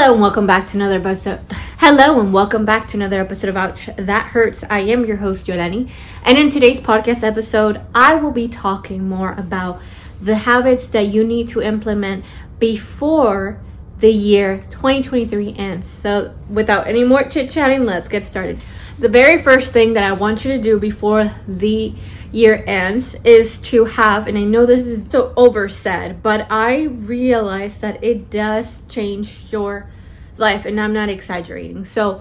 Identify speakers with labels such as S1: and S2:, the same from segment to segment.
S1: Hello and welcome back to another episode. Hello and welcome back to another episode of Ouch That Hurts. I am your host, Yolani. And in today's podcast episode, I will be talking more about the habits that you need to implement before the year 2023 ends. So, without any more chit chatting, let's get started. The very first thing that I want you to do before the year ends is to have, and I know this is so oversaid, but I realize that it does change your life, and I'm not exaggerating. So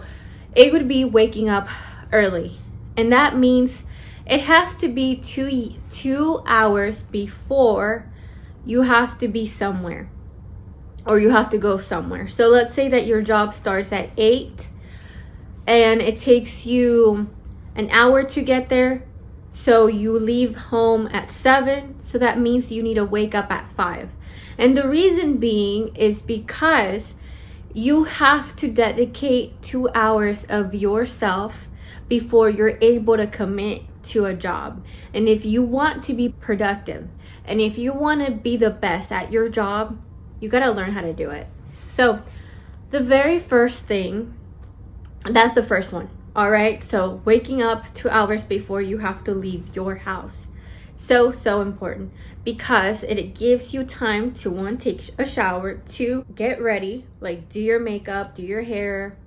S1: it would be waking up early, and that means it has to be two two hours before you have to be somewhere or you have to go somewhere. So let's say that your job starts at 8 and it takes you an hour to get there so you leave home at 7, so that means you need to wake up at 5. And the reason being is because you have to dedicate 2 hours of yourself before you're able to commit to a job. And if you want to be productive and if you want to be the best at your job, you got to learn how to do it. So, the very first thing that's the first one all right, so waking up two hours before you have to leave your house. So, so important because it gives you time to one, take a shower, two, get ready, like do your makeup, do your hair,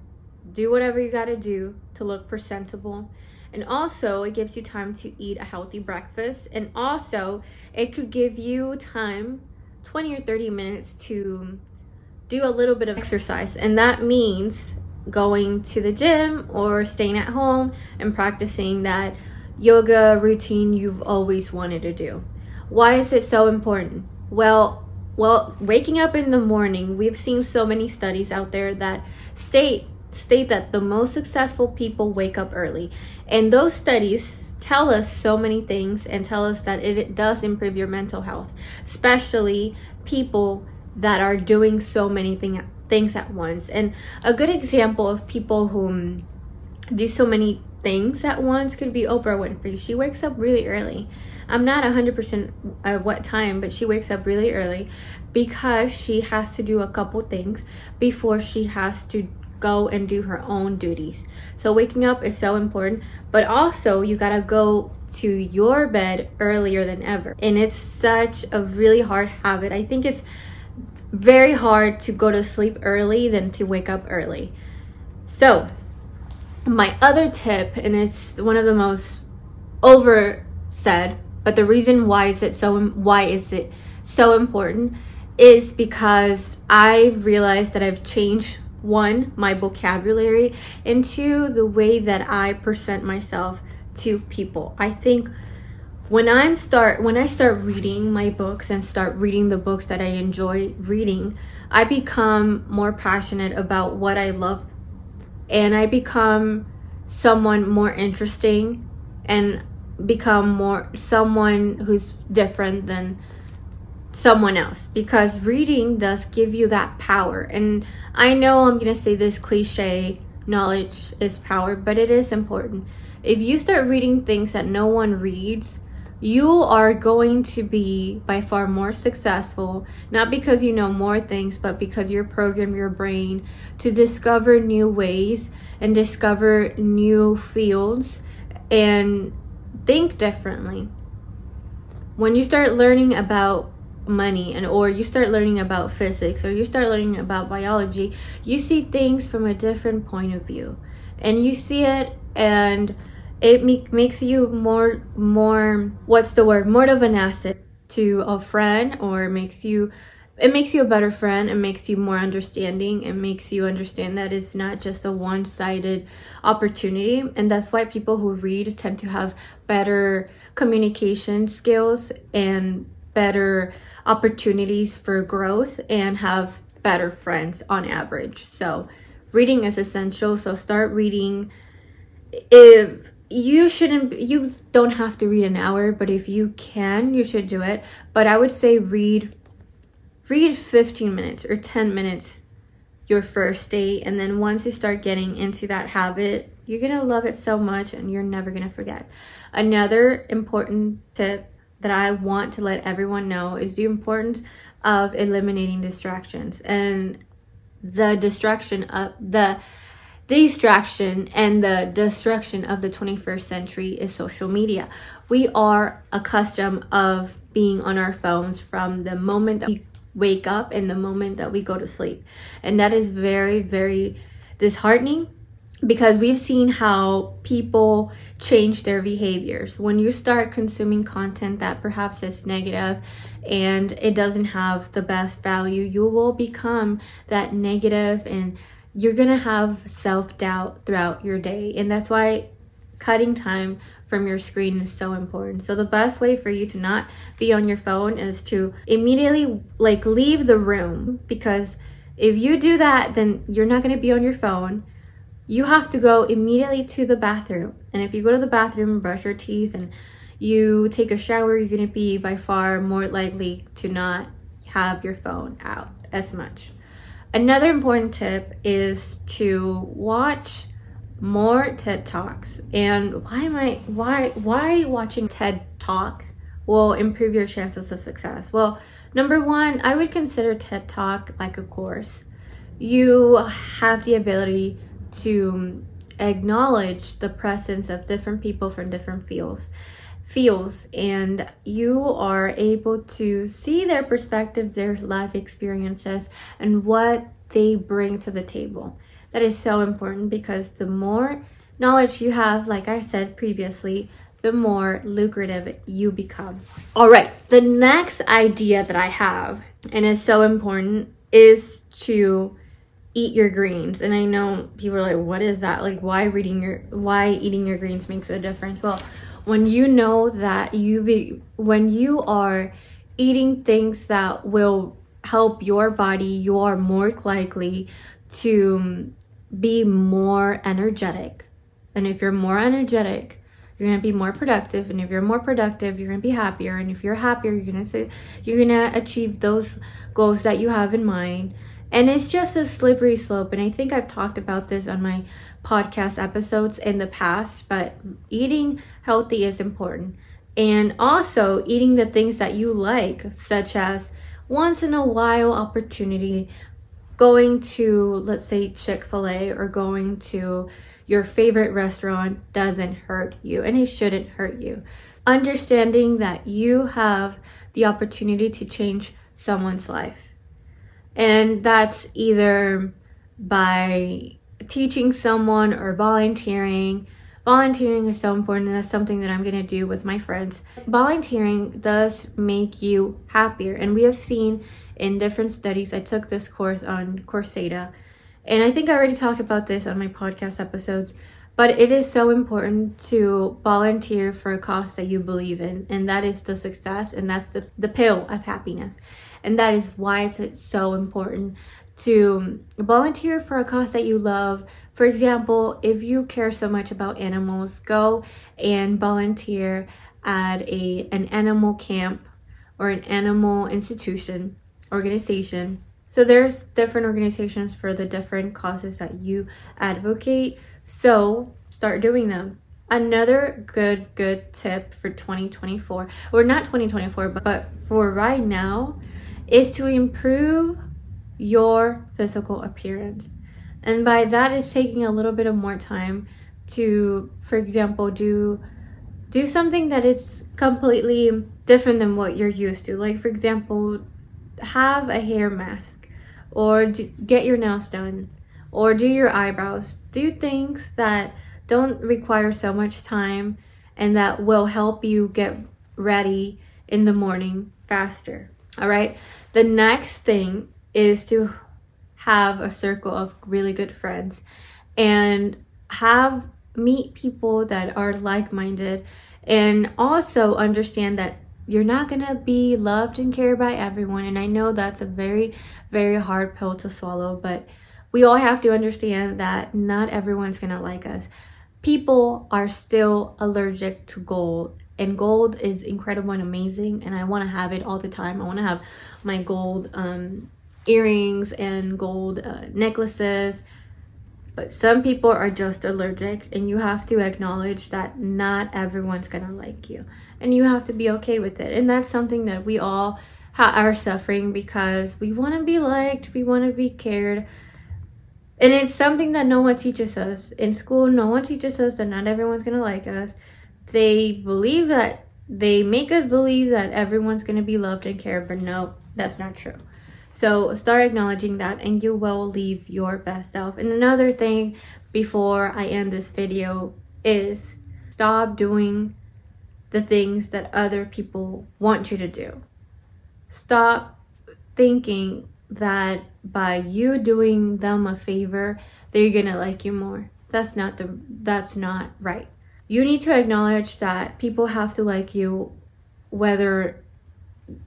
S1: do whatever you gotta do to look presentable. And also, it gives you time to eat a healthy breakfast. And also, it could give you time 20 or 30 minutes to do a little bit of exercise. And that means going to the gym or staying at home and practicing that yoga routine you've always wanted to do. Why is it so important? Well, well, waking up in the morning, we've seen so many studies out there that state state that the most successful people wake up early. And those studies tell us so many things and tell us that it does improve your mental health, especially people that are doing so many things things at once. And a good example of people who do so many things at once could be Oprah Winfrey. She wakes up really early. I'm not 100% at what time, but she wakes up really early because she has to do a couple things before she has to go and do her own duties. So waking up is so important, but also you got to go to your bed earlier than ever. And it's such a really hard habit. I think it's very hard to go to sleep early than to wake up early. So, my other tip, and it's one of the most over said, but the reason why is it so why is it so important is because I realized that I've changed one my vocabulary and two the way that I present myself to people. I think when i'm start when i start reading my books and start reading the books that i enjoy reading i become more passionate about what i love. And i become someone more interesting and become more someone who's different than someone else. Because reading does give you that power. And i know i'm going to say this cliche knowledge is power but it is important. If you start reading things that no one reads you are going to be by far more successful, not because you know more things, but because you program your brain to discover new ways and discover new fields and think differently. When you start learning about money and or you start learning about physics or you start learning about biology, you see things from a different point of view. And you see it and it make, makes you more more what's the word? More of an asset to a friend or makes you it makes you a better friend it makes you more understanding it makes you understand that it's not just a one-sided opportunity. And that's why people who read tend to have better communication skills and better opportunities for growth and have better friends on average. So reading is essential. So start reading. If you shouldn't you don't have to read an hour but if you can you should do it. But i would say read read 15 minutes or 10 minutes your first day. And then once you start getting into that habit you're gonna love it so much and you're never gonna forget. Another important tip that i want to let everyone know is the importance of eliminating distractions. And the distraction of the distraction and the destruction of the 21st century is social media. We are accustomed of being on our phones from the moment that we wake up and the moment that we go to sleep. And that is very very disheartening because we've seen how people change their behaviors. When you start consuming content that perhaps is negative and it doesn't have the best value, you will become that negative and you're gonna have self doubt throughout your day. And that's why cutting time from your screen is so important. So the best way for you to not be on your phone is to immediately like leave the room because if you do that, then you're not going to be on your phone. You have to go immediately to the bathroom. And if you go to the bathroom and brush your teeth and you take a shower, you're going to be by far more likely to not have your phone out as much. Another important tip is to watch more TED Talks. And why am I why why watching TED Talk will improve your chances of success? Well, number 1, I would consider TED Talk like a course. You have the ability to acknowledge the presence of different people from different fields feels and you are able to see their perspectives, their life experiences, and what they bring to the table. That is so important because the more knowledge you have, like I said previously, the more lucrative you become. All right, the next idea that I have, and is so important, is to eat your greens. And I know people are like, what is that? Like, why reading your, why eating your greens makes a difference? Well, when you know that you be when you are eating things that will help your body you are more likely to be more energetic. And if you're more energetic you're going to be more productive. And if you're more productive you're going to be happier. And if you're happier you're to say you're going to achieve those goals that you have in mind and it's just a slippery slope and i think i've talked about this on my podcast episodes in the past, but eating healthy is important. And also eating the things that you like, such as once in a while opportunity going to, let's say, Chick fil A or going to your favorite restaurant doesn't hurt you and it shouldn't hurt you. Understanding that you have the opportunity to change someone's life. And that's either by teaching someone or volunteering. Volunteering is so important, and that's something that I'm going to do with my friends. Volunteering does make you happier, and we have seen in different studies. I took this course on Coursera, and I think I already talked about this on my podcast episodes. But it is so important to volunteer for a cause that you believe in, and that is the success, and that's the, the pill of happiness. And that is why it's so important to volunteer for a cause that you love. For example, if you care so much about animals, go and volunteer at a an animal camp or an animal institution organization. So there's different organizations for the different causes that you advocate. So start doing them. Another good good tip for 2024 or not 2024 but, for right now is to improve your physical appearance. And by that is taking a little bit of more time to, for example, do do something that is completely different than what you're used to. Like for example, have a hair mask or do, get your nails done or do your eyebrows. Do things that don't require so much time and that will help you get ready in the morning faster. All right. The next thing is to have a circle of really good friends and have meet people that are like-minded and also understand that you're not to be loved and cared by everyone and I know that's a very very hard pill to swallow but we all have to understand that not everyone's to like us. People are still allergic to gold and gold is incredible and amazing and I want to have it all the time. I want to have my gold um earrings and gold uh, necklaces. But some people are just allergic, and you have to acknowledge that not everyone's gonna like you, and you have to be okay with it. And that's something that we all ha- are suffering because we want to be liked, we want to be cared, And it's something that no one teaches us. In school, no one teaches us that not everyone's to like us. They believe that, they make us believe that everyone's going to be loved and cared, but no, that's not true. So start acknowledging that and you will leave your best self. And another thing before I end this video is stop doing the things that other people want you to do. Stop thinking that by you doing them a favor, they're to like you more. That's not the that's not right. You need to acknowledge that people have to like you whether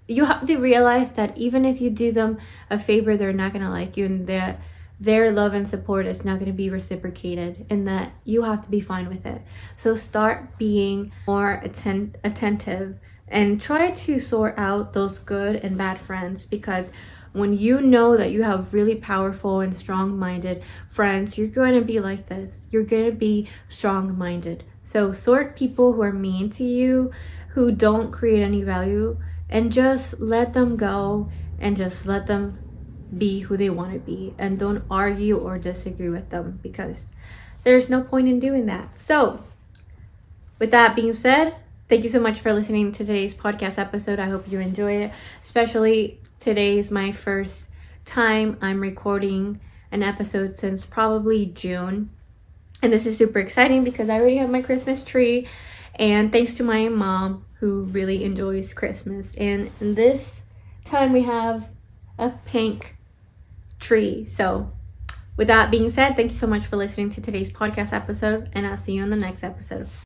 S1: you have to realize that even if you do them a favor, they're not gonna like you, and that their love and support is not going to be reciprocated and that you have to be fine with it so start being more atten- attentive and try to sort out those good and bad friends because when you know that you have really powerful and strong minded friends, you're going to be like this. You're going to be strong minded. So, sort people who are mean to you, who don't create any value, and just let them go and just let them be who they want to be and don't argue or disagree with them because there's no point in doing that. So, with that being said, thank you so much for listening to today's podcast episode. I hope you enjoyed it. Especially today is my first time I'm recording an episode since probably June. And this is super exciting because I already have my Christmas tree. And thanks to my mom who really enjoys Christmas. And this time we have a pink tree. So, with that being said, thank you so much for listening to today's podcast episode, and I'll see you in the next episode.